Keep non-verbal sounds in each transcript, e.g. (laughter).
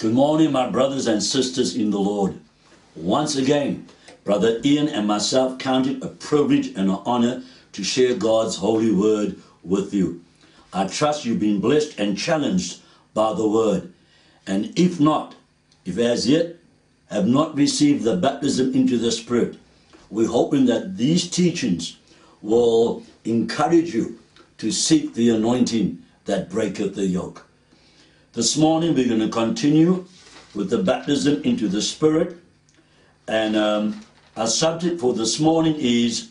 Good morning, my brothers and sisters in the Lord. Once again, Brother Ian and myself count it a privilege and an honor to share God's holy word with you. I trust you've been blessed and challenged by the word. And if not, if as yet have not received the baptism into the Spirit, we're hoping that these teachings will encourage you to seek the anointing that breaketh the yoke. This morning we're going to continue with the baptism into the Spirit. And um, our subject for this morning is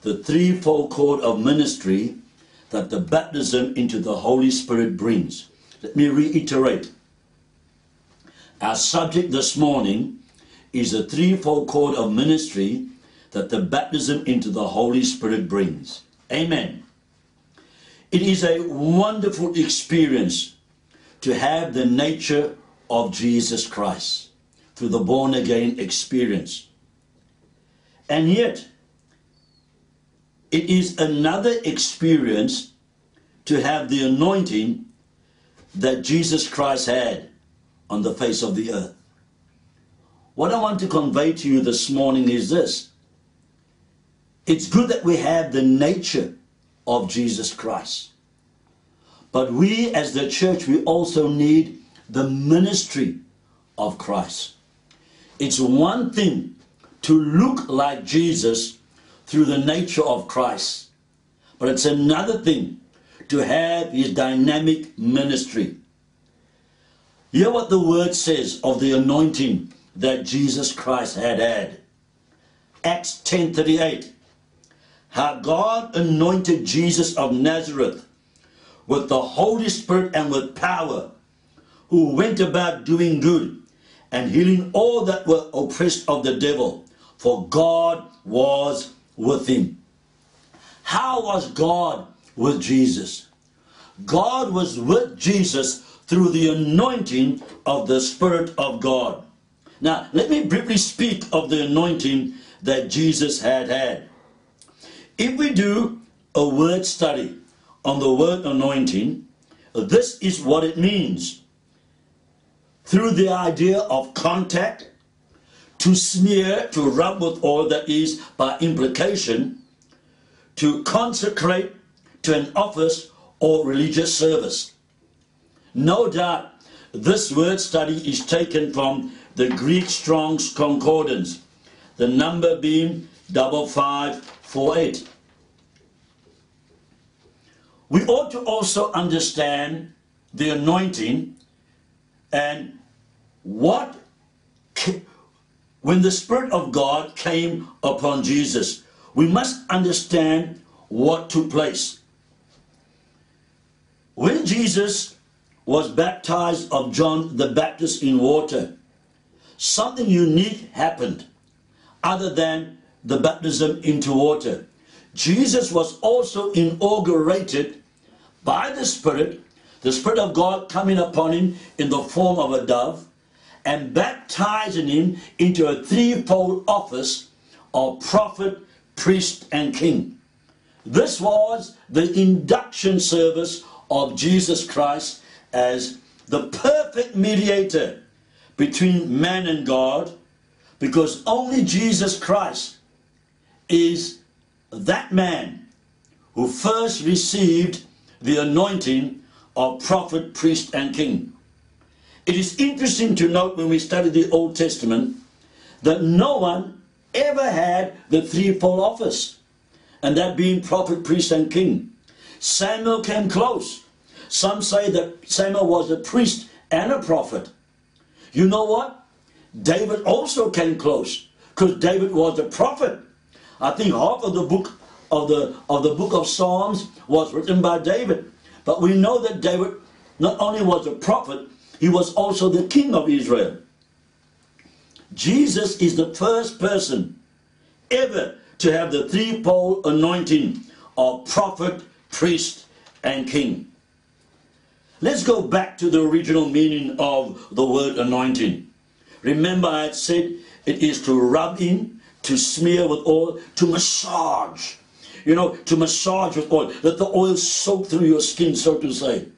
the threefold cord of ministry that the baptism into the Holy Spirit brings. Let me reiterate. Our subject this morning is the threefold cord of ministry that the baptism into the Holy Spirit brings. Amen. It is a wonderful experience to have the nature of Jesus Christ through the born again experience. And yet, it is another experience to have the anointing that Jesus Christ had on the face of the earth. What I want to convey to you this morning is this it's good that we have the nature of Jesus Christ. But we as the church, we also need the ministry of Christ. It's one thing to look like Jesus through the nature of Christ, but it's another thing to have his dynamic ministry. Hear what the word says of the anointing that Jesus Christ had had. Acts 10:38 how God anointed Jesus of Nazareth with the Holy Spirit and with power, who went about doing good and healing all that were oppressed of the devil, for God was with him. How was God with Jesus? God was with Jesus through the anointing of the Spirit of God. Now, let me briefly speak of the anointing that Jesus had had. If we do a word study on the word anointing, this is what it means. Through the idea of contact, to smear, to rub with oil, that is, by implication, to consecrate to an office or religious service. No doubt this word study is taken from the Greek Strong's Concordance, the number being double five 4.8. We ought to also understand the anointing and what, when the Spirit of God came upon Jesus, we must understand what took place. When Jesus was baptized of John the Baptist in water, something unique happened other than the baptism into water. Jesus was also inaugurated by the Spirit, the Spirit of God coming upon him in the form of a dove and baptizing him into a threefold office of prophet, priest, and king. This was the induction service of Jesus Christ as the perfect mediator between man and God because only Jesus Christ is that man who first received the anointing of prophet, priest, and king. It is interesting to note when we study the Old Testament that no one ever had the threefold office, and that being prophet, priest, and king. Samuel came close. Some say that Samuel was a priest and a prophet. You know what? David also came close because David was a prophet. I think half of the book of the of the book of Psalms was written by David. But we know that David not only was a prophet, he was also the king of Israel. Jesus is the first person ever to have the threefold anointing of prophet, priest, and king. Let's go back to the original meaning of the word anointing. Remember, I had said it is to rub in, to smear with oil, to massage. You know, to massage with oil. Let the oil soak through your skin, so to say.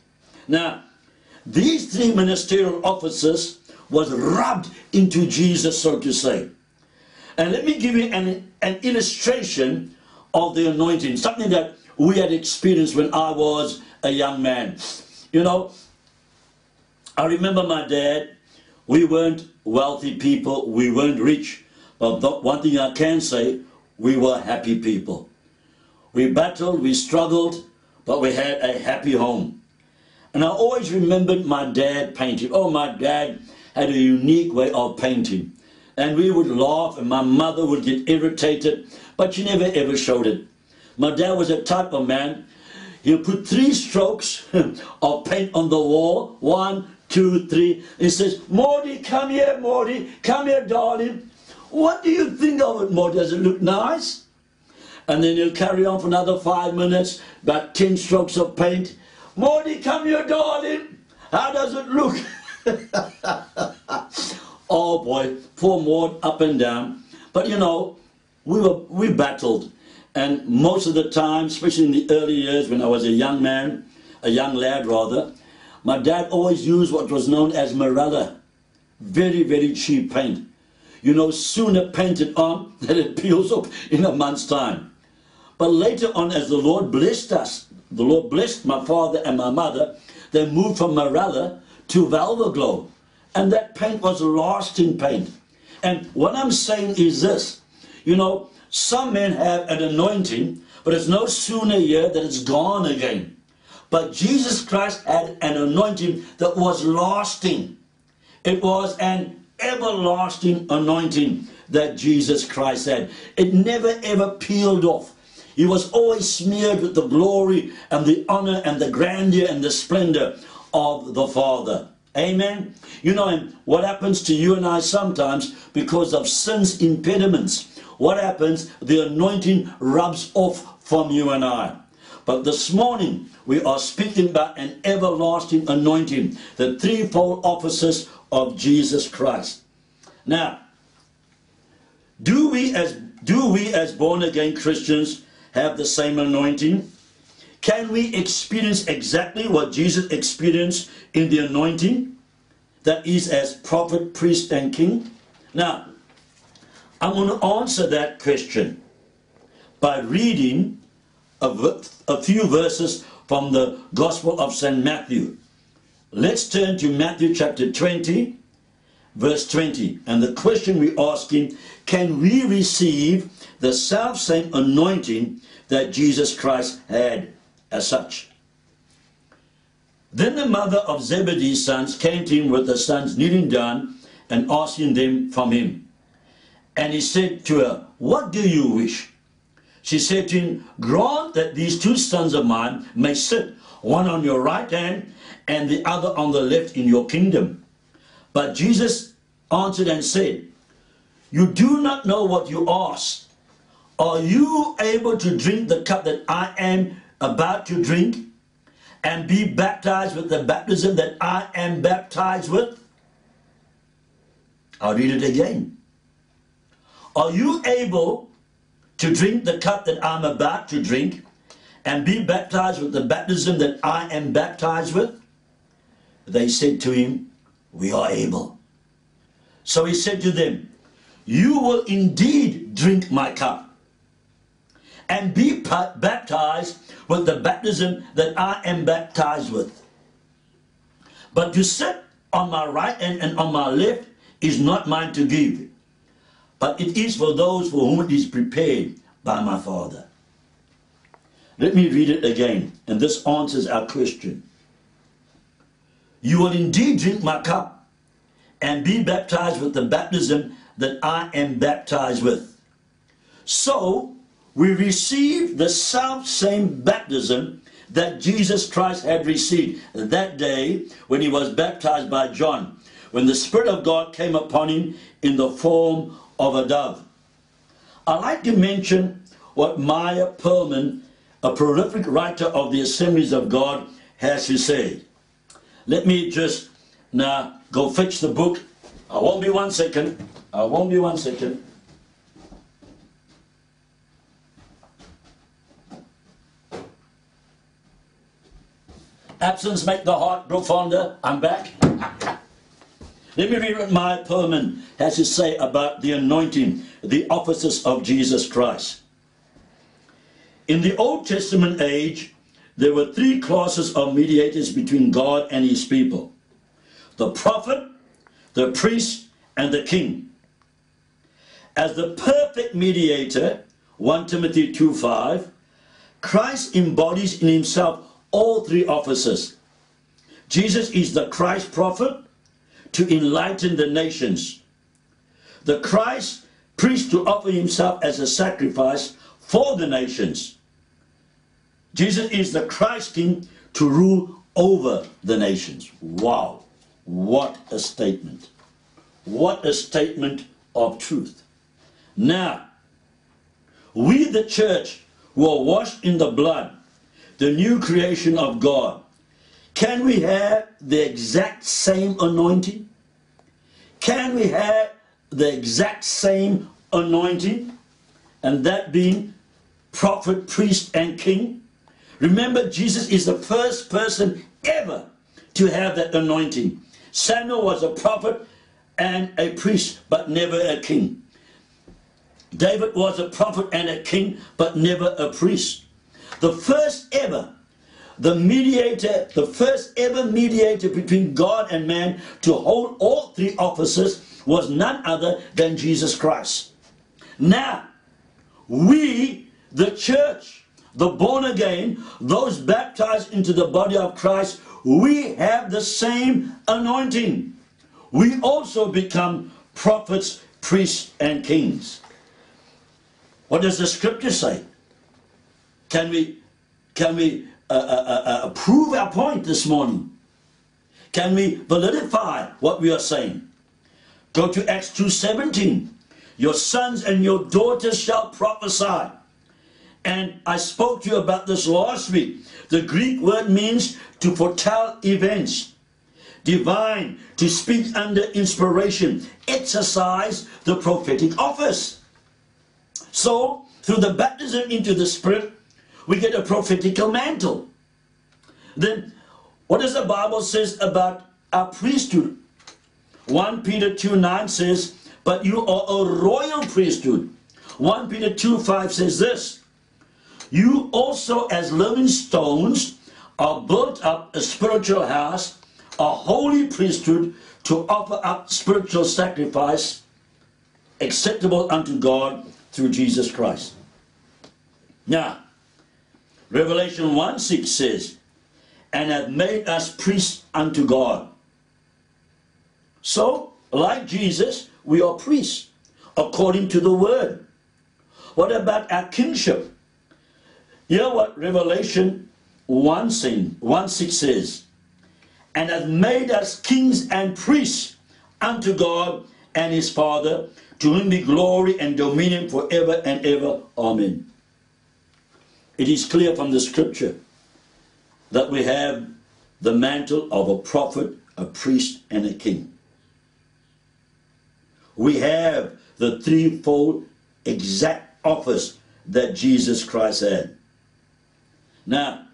Now, these three ministerial offices was rubbed into Jesus, so to say. And let me give you an, an illustration of the anointing, something that we had experienced when I was a young man. You know, I remember my dad, we weren't wealthy people, we weren't rich, but the, one thing I can say, we were happy people. We battled, we struggled, but we had a happy home. And I always remembered my dad painting. Oh, my dad had a unique way of painting. And we would laugh, and my mother would get irritated, but she never ever showed it. My dad was a type of man, he'll put three strokes (laughs) of paint on the wall. One, two, three. He says, Morty, come here, Morty. Come here, darling. What do you think of it, Morty? Does it look nice? And then he'll carry on for another five minutes, about ten strokes of paint. Morty, come here, darling. How does it look? (laughs) oh boy, poor Maud, up and down. But you know, we were we battled. And most of the time, especially in the early years when I was a young man, a young lad rather, my dad always used what was known as Marella. Very, very cheap paint. You know, sooner painted on (laughs) than it peels up in a month's time. But later on, as the Lord blessed us, the Lord blessed my father and my mother, they moved from Marella to Velvaglo. And that paint was a lasting paint. And what I'm saying is this, you know, some men have an anointing, but it's no sooner here that it's gone again. But Jesus Christ had an anointing that was lasting. It was an everlasting anointing that Jesus Christ had. It never ever peeled off. He was always smeared with the glory and the honor and the grandeur and the splendor of the Father. Amen. You know, what happens to you and I sometimes because of sin's impediments what happens? The anointing rubs off from you and I. But this morning, we are speaking about an everlasting anointing, the threefold offices of Jesus Christ. Now, do we as do we as born again Christians have the same anointing? Can we experience exactly what Jesus experienced in the anointing? That is as prophet, priest, and king? Now, I'm going to answer that question by reading a, a few verses from the Gospel of St. Matthew. Let's turn to Matthew chapter 20, verse 20. And the question we're asking, can we receive the self-same anointing that Jesus Christ had as such? Then the mother of Zebedee's sons came to him with the sons kneeling down and asking them from him. And he said to her, What do you wish? She said to him, Grant that these two sons of mine may sit, one on your right hand and the other on the left in your kingdom. But Jesus answered and said, You do not know what you ask. Are you able to drink the cup that I am about to drink and be baptized with the baptism that I am baptized with? I'll read it again. Are you able to drink the cup that I'm about to drink and be baptized with the baptism that I am baptized with? They said to him, We are able. So he said to them, You will indeed drink my cup and be baptized with the baptism that I am baptized with. But to sit on my right hand and on my left is not mine to give but it is for those for whom it is prepared by my Father. Let me read it again, and this answers our question. You will indeed drink my cup and be baptized with the baptism that I am baptized with. So, we receive the self same baptism that Jesus Christ had received that day when he was baptized by John, when the Spirit of God came upon him in the form of a dove. I'd like to mention what Myer Pearlman, a prolific writer of the Assemblies of God, has to say. Let me just now go fetch the book. I won't be one second. I won't be one second. Absence make the heart grow fonder. I'm back. Let me read what Myer Pearlman has to say about the anointing, the offices of Jesus Christ. In the Old Testament age, there were three classes of mediators between God and his people the prophet, the priest, and the king. As the perfect mediator, 1 Timothy 2 5, Christ embodies in himself all three offices. Jesus is the Christ prophet to enlighten the nations, the Christ priest to offer himself as a sacrifice for the nations. Jesus is the Christ king to rule over the nations. Wow, what a statement! What a statement of truth. Now, we, the church, who are washed in the blood, the new creation of God, can we have the exact same anointing? Can we have the exact same anointing? And that being prophet, priest, and king? Remember, Jesus is the first person ever to have that anointing. Samuel was a prophet and a priest, but never a king. David was a prophet and a king, but never a priest. The first ever, the mediator, the first ever mediator between God and man to hold all three offices was none other than Jesus Christ. Now, we, the church, the born again, those baptized into the body of Christ, we have the same anointing. We also become prophets, priests, and kings. What does the scripture say? Can we, can we uh, uh, uh, uh prove our point this morning? Can we validify what we are saying? Go to Acts 2.17. Your sons and your daughters shall prophesy. And I spoke to you about this last week. The Greek word means to foretell events. Divine, to speak under inspiration. Exercise the prophetic office. So, through the baptism into the Spirit, we get a prophetical mantle. Then, what does the Bible says about our priesthood? 1 Peter 2 9 says, But you are a royal priesthood. 1 Peter 2 5 says this, You also as living stones are built up a spiritual house, a holy priesthood to offer up spiritual sacrifice acceptable unto God through Jesus Christ. Now, Revelation 1 6 says, And have made us priests unto God. So, like Jesus, we are priests according to the word. What about our kingship? Hear what Revelation 1, 1 6 says, And hath made us kings and priests unto God and his Father, to whom be glory and dominion forever and ever. Amen. It is clear from the scripture that we have the mantle of a prophet, a priest, and a king. We have the threefold exact office that Jesus Christ had. Now,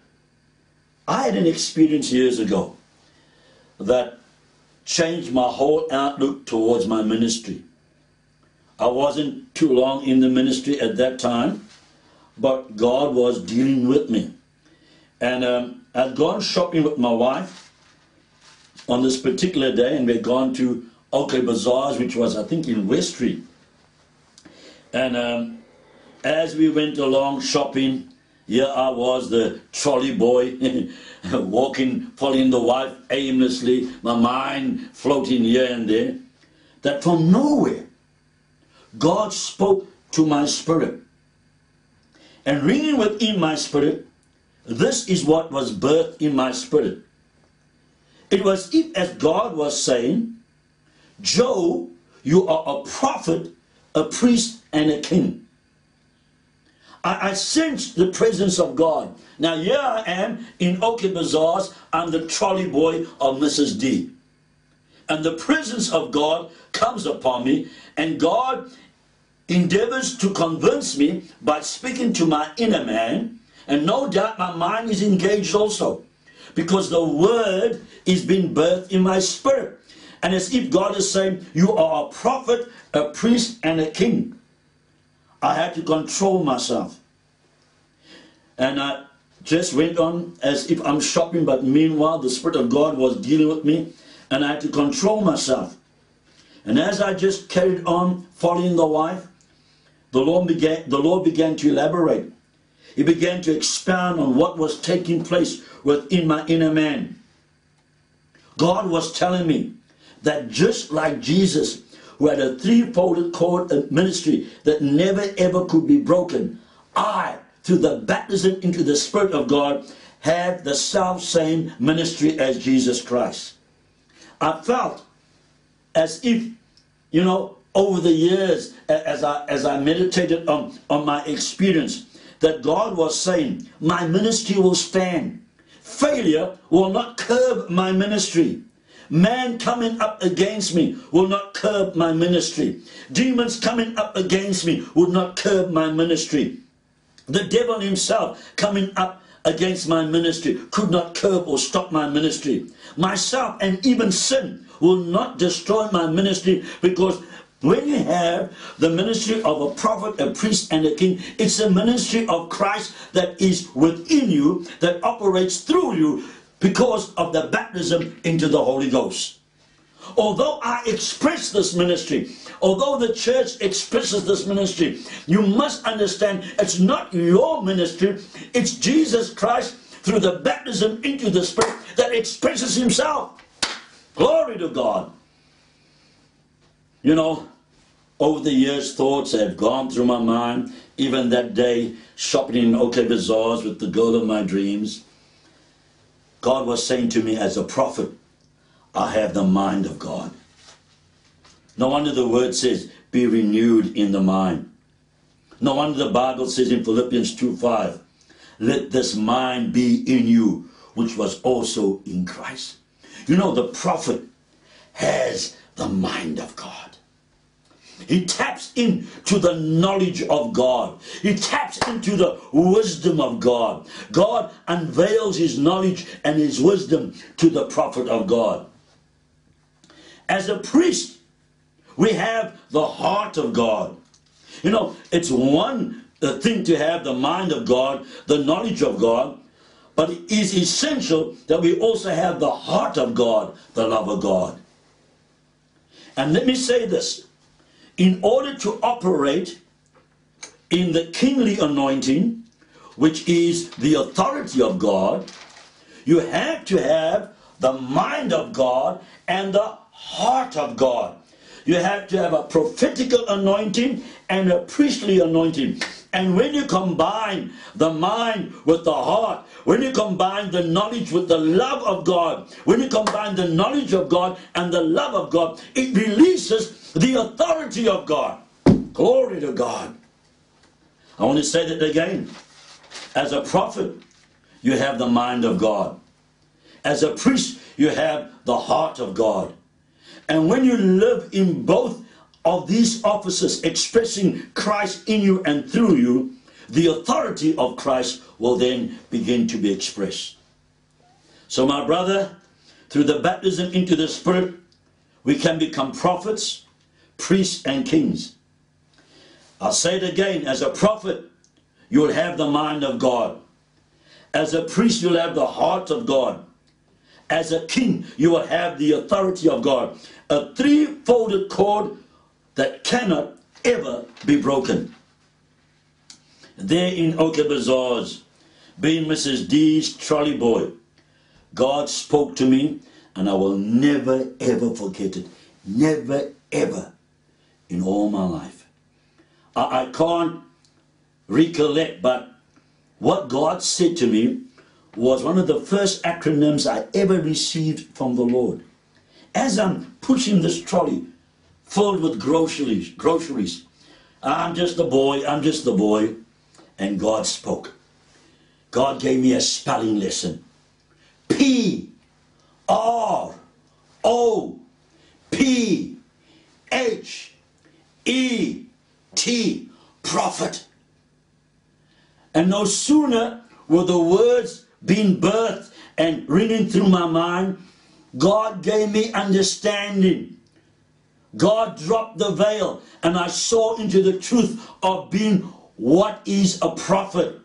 I had an experience years ago that changed my whole outlook towards my ministry. I wasn't too long in the ministry at that time, but God was dealing with me. And um, I'd gone shopping with my wife on this particular day, and we'd gone to OK Bazaars, which was, I think, in West Street. And um, as we went along shopping, here I was, the trolley boy, (laughs) walking, following the wife aimlessly, my mind floating here and there. That from nowhere, God spoke to my spirit. And ringing within my spirit, this is what was birthed in my spirit. It was if as God was saying, Joe, you are a prophet, a priest, and a king. I, I sensed the presence of God. Now here I am in OK Bazaars. I'm the trolley boy of Mrs. D. And the presence of God comes upon me. And God endeavors to convince me by speaking to my inner man, and no doubt my mind is engaged also, because the word is being birthed in my spirit. And as if God is saying, You are a prophet, a priest, and a king. I had to control myself. And I just went on as if I'm shopping, but meanwhile, the Spirit of God was dealing with me, and I had to control myself. And as I just carried on following the wife, the Lord began, the Lord began to elaborate. He began to expound on what was taking place within my inner man. God was telling me that just like Jesus, who had a three-folded cord ministry that never ever could be broken, I, through the baptism into the Spirit of God, have the self-same ministry as Jesus Christ. I felt as if, you know, over the years, as I, as I meditated on, on my experience, that God was saying, my ministry will stand. Failure will not curb my ministry. Man coming up against me will not curb my ministry. Demons coming up against me will not curb my ministry. The devil himself coming up against my ministry could not curb or stop my ministry. Myself and even sin will not destroy my ministry because when you have the ministry of a prophet, a priest, and a king, it's a ministry of Christ that is within you, that operates through you because of the baptism into the Holy Ghost. Although I express this ministry, although the church expresses this ministry, you must understand it's not your ministry, it's Jesus Christ through the baptism into the Spirit that expresses Himself. Glory to God. You know, over the years, thoughts have gone through my mind. Even that day, shopping in OK Bazaars with the girl of my dreams. God was saying to me as a prophet, I have the mind of God. No wonder the word says, be renewed in the mind. No wonder the Bible says in Philippians 2 5, let this mind be in you, which was also in Christ. You know, the prophet has the mind of God. He taps into the knowledge of God. He taps into the wisdom of God. God unveils his knowledge and his wisdom to the prophet of God. As a priest, we have the heart of God. You know, it's one uh, thing to have the mind of God, the knowledge of God, but it is essential that we also have the heart of God, the love of God. And let me say this in order to operate in the kingly anointing, which is the authority of God, you have to have the mind of God and the heart of God. You have to have a prophetical anointing and a priestly anointing. And when you combine the mind with the heart, when you combine the knowledge with the love of God, when you combine the knowledge of God and the love of God, it releases the authority of God. Glory to God. I want to say that again. As a prophet, you have the mind of God. As a priest, you have the heart of God. And when you live in both of these offices, expressing Christ in you and through you, the authority of Christ will then begin to be expressed. So, my brother, through the baptism into the Spirit, we can become prophets, priests and kings. I'll say it again, as a prophet, you'll have the mind of God. As a priest, you'll have the heart of God. As a king, you will have the authority of God. A three-folded cord that cannot ever be broken. There in OK Bazaars, being Mrs. D's trolley boy, God spoke to me and I will never ever forget it. Never ever in all my life. I, I can't recollect, but what God said to me was one of the first acronyms I ever received from the Lord. As I'm pushing this trolley filled with groceries, groceries, I'm just a boy, I'm just a boy, and God spoke. God gave me a spelling lesson. P R O P H E T, prophet. And no sooner were the words being birthed and ringing through my mind God gave me understanding. God dropped the veil and I saw into the truth of being what is a prophet.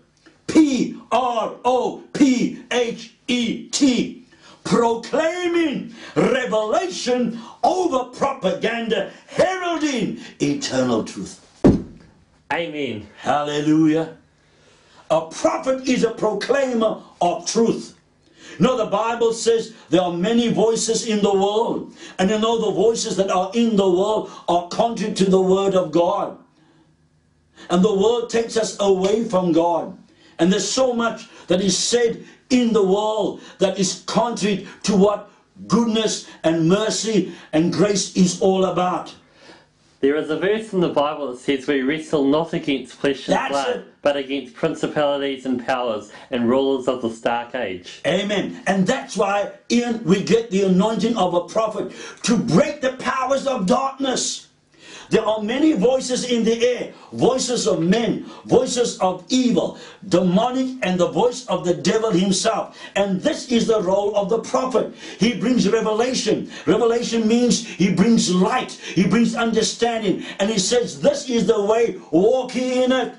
P R O P H E T. Proclaiming revelation over propaganda, heralding eternal truth. Amen. Hallelujah. A prophet is a proclaimer of truth. No, the Bible says there are many voices in the world. And you know the voices that are in the world are contrary to the word of God. And the world takes us away from God. And there's so much that is said in the world that is contrary to what goodness and mercy and grace is all about. There is a verse in the Bible that says we wrestle not against flesh and That's blood, it. but against principalities and powers and rulers of this dark age. Amen. And that's why, Ian, we get the anointing of a prophet to break the powers of darkness. There are many voices in the air voices of men, voices of evil, demonic, and the voice of the devil himself. And this is the role of the prophet. He brings revelation. Revelation means he brings light, he brings understanding. And he says, This is the way, walk in it.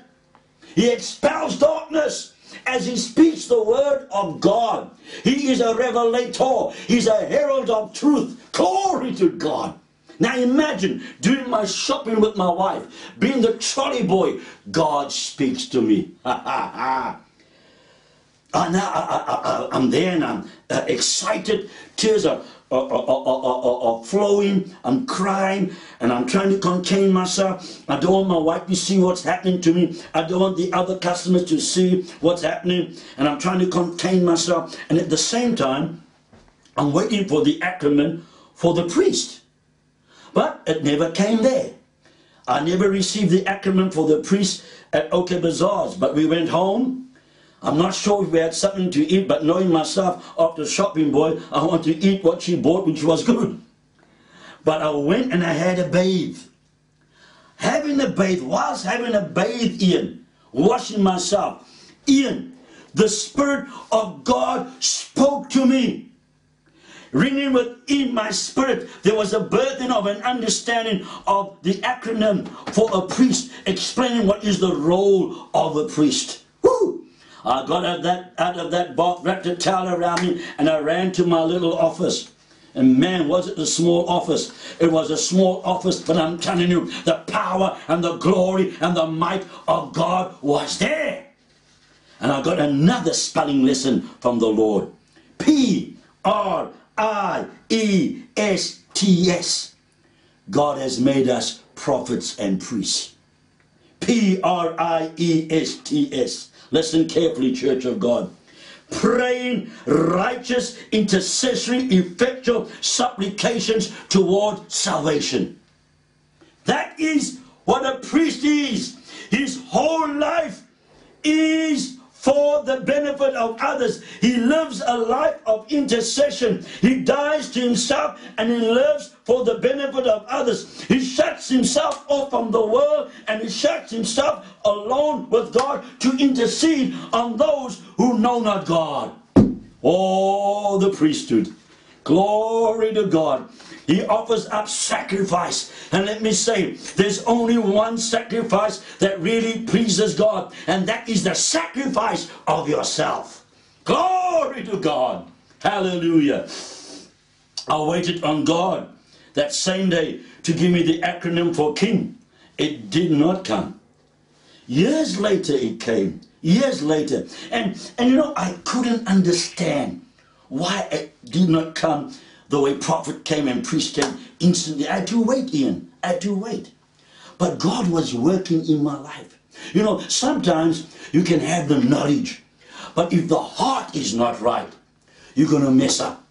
He expels darkness as he speaks the word of God. He is a revelator, he's a herald of truth. Glory to God. Now imagine doing my shopping with my wife, being the trolley boy. God speaks to me. (laughs) And I, I, am there and I'm uh, excited. Tears are, are, are, are, flowing. I'm crying and I'm trying to contain myself. I don't want my wife to see what's happening to me. I don't want the other customers to see what's happening. And I'm trying to contain myself. And at the same time, I'm waiting for the acronym for the priest. But it never came there. I never received the acronym for the priest at OK Bazaars. But we went home I'm not sure if we had something to eat, but knowing myself after shopping boy, I want to eat what she bought, which was good. But I went and I had a bathe. Having a bathe, whilst having a bathe, Ian, washing myself, Ian, the Spirit of God spoke to me. Ringing within my spirit, there was a burden of an understanding of the acronym for a priest, explaining what is the role of a priest. Woo! I got out of that, out of that box, wrapped a towel around me, and I ran to my little office. And man, was it a small office? It was a small office, but I'm telling you, the power and the glory and the might of God was there. And I got another spelling lesson from the Lord. P R I E S T S. God has made us prophets and priests. P R I E S T S. Listen carefully, Church of God. Praying righteous, intercessory, effectual supplications toward salvation. That is what a priest is. His whole life is for the benefit of others. He lives a life of intercession. He dies to himself and he lives for the benefit of others. He shuts himself off from the world and he shuts himself alone with God to intercede on those who know not God. Oh, the priesthood. Glory to God. He offers up sacrifice. And let me say, there's only one sacrifice that really pleases God, and that is the sacrifice of yourself. Glory to God. Hallelujah. I waited on God that same day to give me the acronym for king. It did not come. Years later it came. Years later. And and you know I couldn't understand why it did not come the way prophet came and priest came instantly. I had to wait, Ian. I had to wait. But God was working in my life. You know, sometimes you can have the knowledge, but if the heart is not right, you're going to mess up.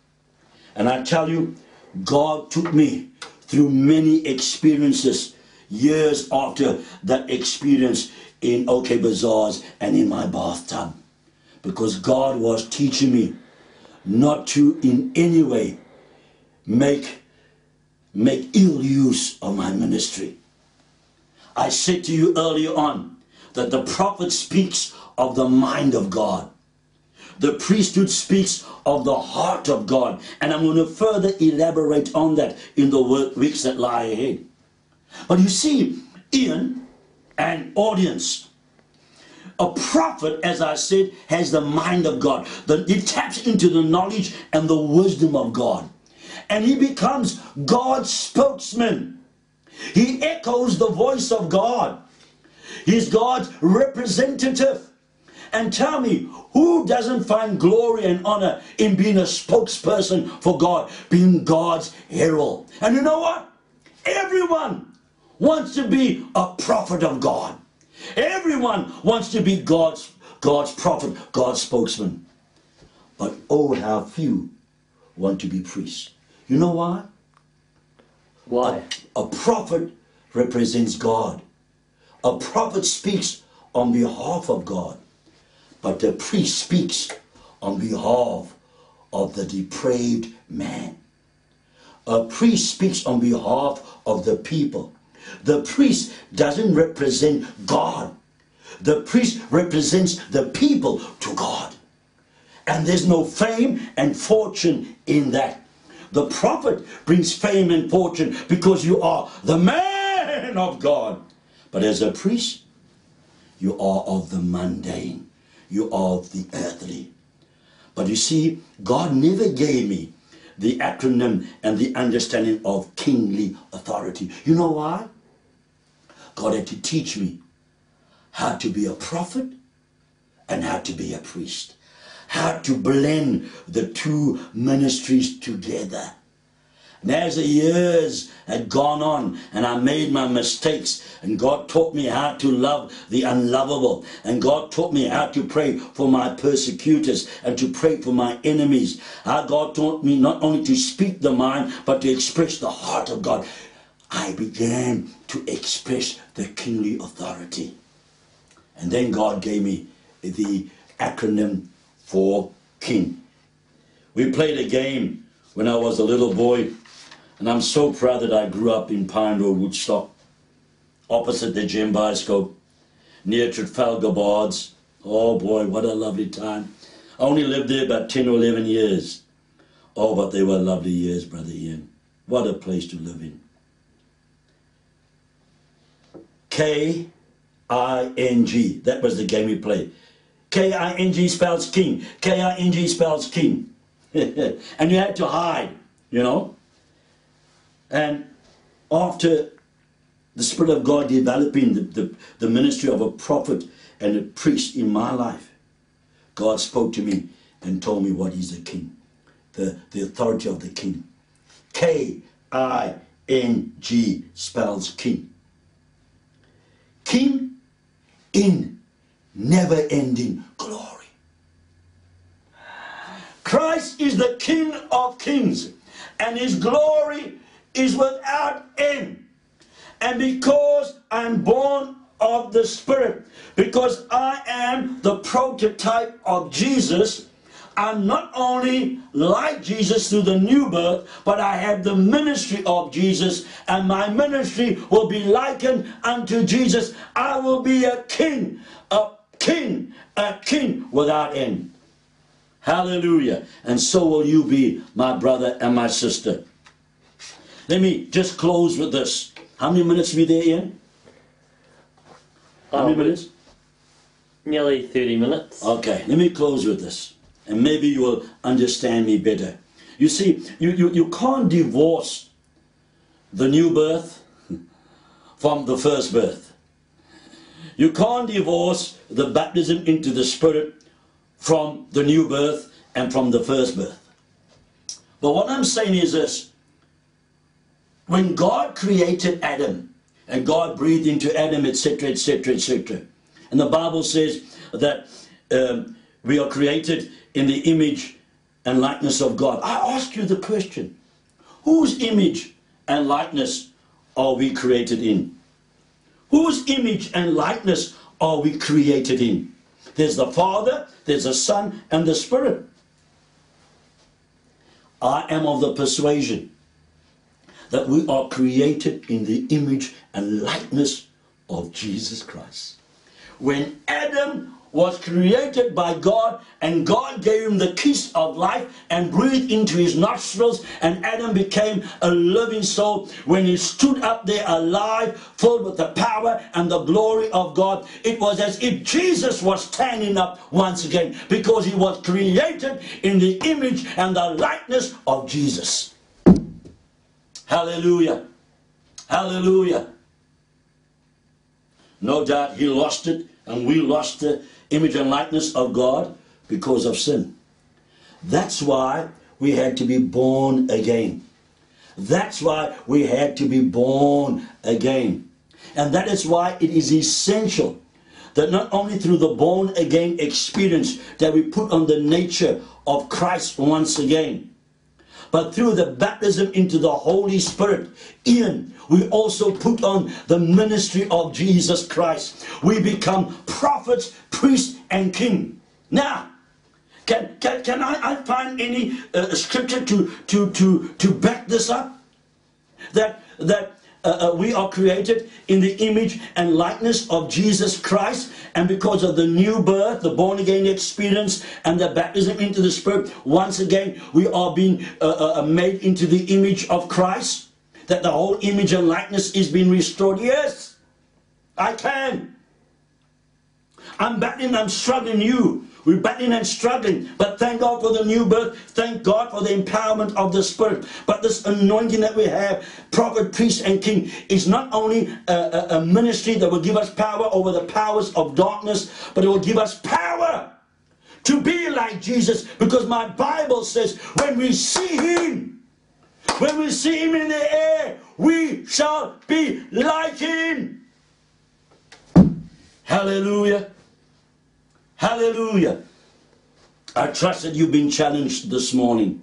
And I tell you, God took me through many experiences years after that experience in OK Bazaars and in my bathtub. Because God was teaching me not to in any way make, make ill use of my ministry. I said to you earlier on that the prophet speaks of the mind of God. the priesthood speaks of the heart of God. And I'm going to further elaborate on that in the weeks that lie ahead. But you see, Ian and audience, a prophet, as I said, has the mind of God. He taps into the knowledge and the wisdom of God. And he becomes God's spokesman. He echoes the voice of God. He's God's representative. And tell me, who doesn't find glory and honor in being a spokesperson for God, being God's herald? And you know what? Everyone wants to be a prophet of God. Everyone wants to be God's, God's prophet, God's spokesman. But oh, how few want to be priests. You know why? Why? A, a prophet represents God. A prophet speaks on behalf of God. But the priest speaks on behalf of the depraved man. A priest speaks on behalf of the people. The priest doesn't represent God. The priest represents the people to God. And there's no fame and fortune in that. The prophet brings fame and fortune because you are the man of God. But as a priest, you are of the mundane. You are of the earthly. But you see, God never gave me the acronym and the understanding of kingly authority. You know why? God had to teach me how to be a prophet and how to be a priest. How to blend the two ministries together. And as the years had gone on and I made my mistakes and God taught me how to love the unlovable and God taught me how to pray for my persecutors and to pray for my enemies. How God taught me not only to speak the mind but to express the heart of God. I began to express the kingly authority. And then God gave me the acronym for king. We played a game when I was a little boy and I'm so proud that I grew up in Pine Road, Woodstock, opposite the Gem Bioscope, near Trafalgar Baths. Oh boy, what a lovely time. I only lived there about 10 or 11 years. Oh, but they were lovely years, Brother Ian. What a place to live in. K I N G. That was the game we played. K I N G spells king. K I N G spells king. (laughs) and you had to hide, you know. And after the Spirit of God developing the, the, the ministry of a prophet and a priest in my life, God spoke to me and told me what is a king, the, the authority of the king. K I N G spells king. King in never ending glory. Christ is the King of kings, and his glory is without end. And because I'm born of the Spirit, because I am the prototype of Jesus, I'm not only like Jesus through the new birth, but I have the ministry of Jesus, and my ministry will be likened unto Jesus. I will be a king, a king, a king without end. Hallelujah. And so will you be, my brother and my sister. Let me just close with this. How many minutes are we there, Ian? How many Um, minutes? Nearly 30 minutes. Okay, let me close with this. And maybe you will understand me better. You see, you, you, you can't divorce the new birth (laughs) from the first birth. You can't divorce the baptism into the Spirit from the new birth and from the first birth. But what I'm saying is this when God created Adam and God breathed into Adam, etc., etc., etc., and the Bible says that um, we are created in the image and likeness of God. I ask you the question whose image and likeness are we created in? Whose image and likeness are we created in? There's the Father, there's the Son, and the Spirit. I am of the persuasion that we are created in the image and likeness of Jesus Christ. When Adam was created by God, and God gave him the kiss of life and breathed into his nostrils, and Adam became a living soul. When he stood up there alive, filled with the power and the glory of God, it was as if Jesus was standing up once again because he was created in the image and the likeness of Jesus. Hallelujah. Hallelujah. No doubt he lost it, and we lost the image and likeness of God because of sin. That's why we had to be born again. That's why we had to be born again. And that is why it is essential that not only through the born again experience that we put on the nature of Christ once again, but through the baptism into the Holy Spirit, in we also put on the ministry of Jesus Christ. We become prophets, priests, and king. Now, can, can, can I, I find any uh, scripture to, to, to, to back this up? That, that uh, uh, we are created in the image and likeness of Jesus Christ, and because of the new birth, the born again experience, and the baptism into the Spirit, once again we are being uh, uh, uh, made into the image of Christ. That the whole image and likeness is being restored. Yes, I can. I'm battling, I'm struggling you. We're battling and struggling, but thank God for the new birth. Thank God for the empowerment of the Spirit. But this anointing that we have, prophet, priest, and king, is not only a, a, a ministry that will give us power over the powers of darkness, but it will give us power to be like Jesus. Because my Bible says, when we see Him, when we see Him in the air, we shall be like Him. Hallelujah. Hallelujah. I trust that you've been challenged this morning.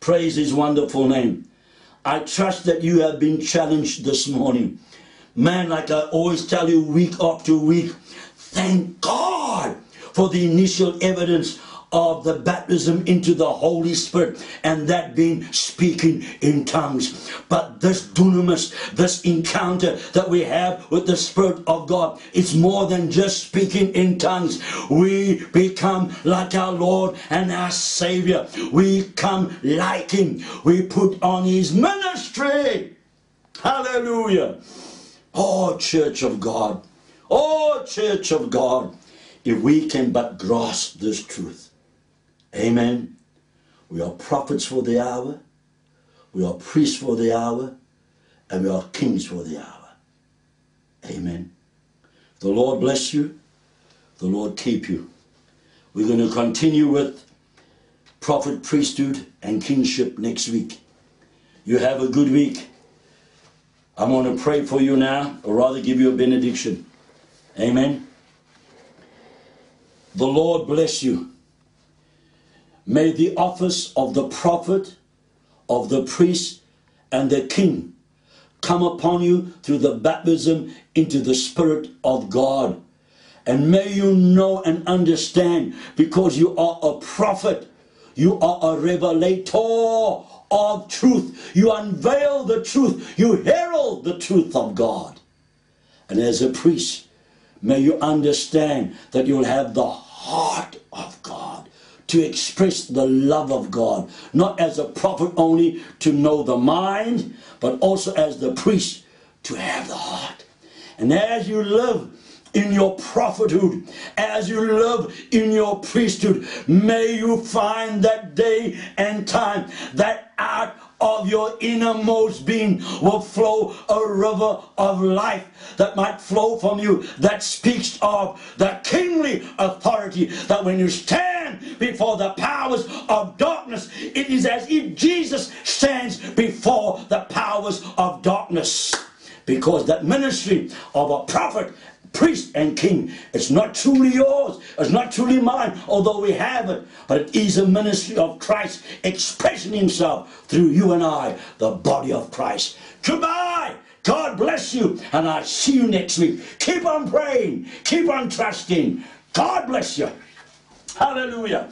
Praise his wonderful name. I trust that you have been challenged this morning. Man, like I always tell you week after week, thank God for the initial evidence of the baptism into the Holy Spirit and that being speaking in tongues. But this dunamis, this encounter that we have with the Spirit of God, it's more than just speaking in tongues. We become like our Lord and our Savior. We come like Him. We put on His ministry. Hallelujah. Oh, Church of God. Oh, Church of God. If we can but grasp this truth Amen. We are prophets for the hour, we are priests for the hour, and we are kings for the hour. Amen. The Lord bless you, the Lord keep you. We're going to continue with prophet, priesthood, and kingship next week. You have a good week. I'm going to pray for you now, or rather give you a benediction. Amen. The Lord bless you. May the office of the prophet, of the priest, and the king come upon you through the baptism into the Spirit of God. And may you know and understand because you are a prophet, you are a revelator of truth. You unveil the truth, you herald the truth of God. And as a priest, may you understand that you'll have the heart of God to express the love of God, not as a prophet only to know the mind, but also as the priest to have the heart. And as you live in your prophethood, as you live in your priesthood, may you find that day and time that out of your innermost being will flow a river of life that might flow from you that speaks of the kingly authority that when you stand before the powers of darkness it is as if Jesus stands before the powers of darkness. Because that ministry of a prophet priest and king. It's not truly yours. It's not truly mine, although we have it. But it is a ministry of Christ expressing himself through you and I, the body of Christ. Goodbye. God bless you. And I'll see you next week. Keep on praying. Keep on trusting. God bless you. Hallelujah.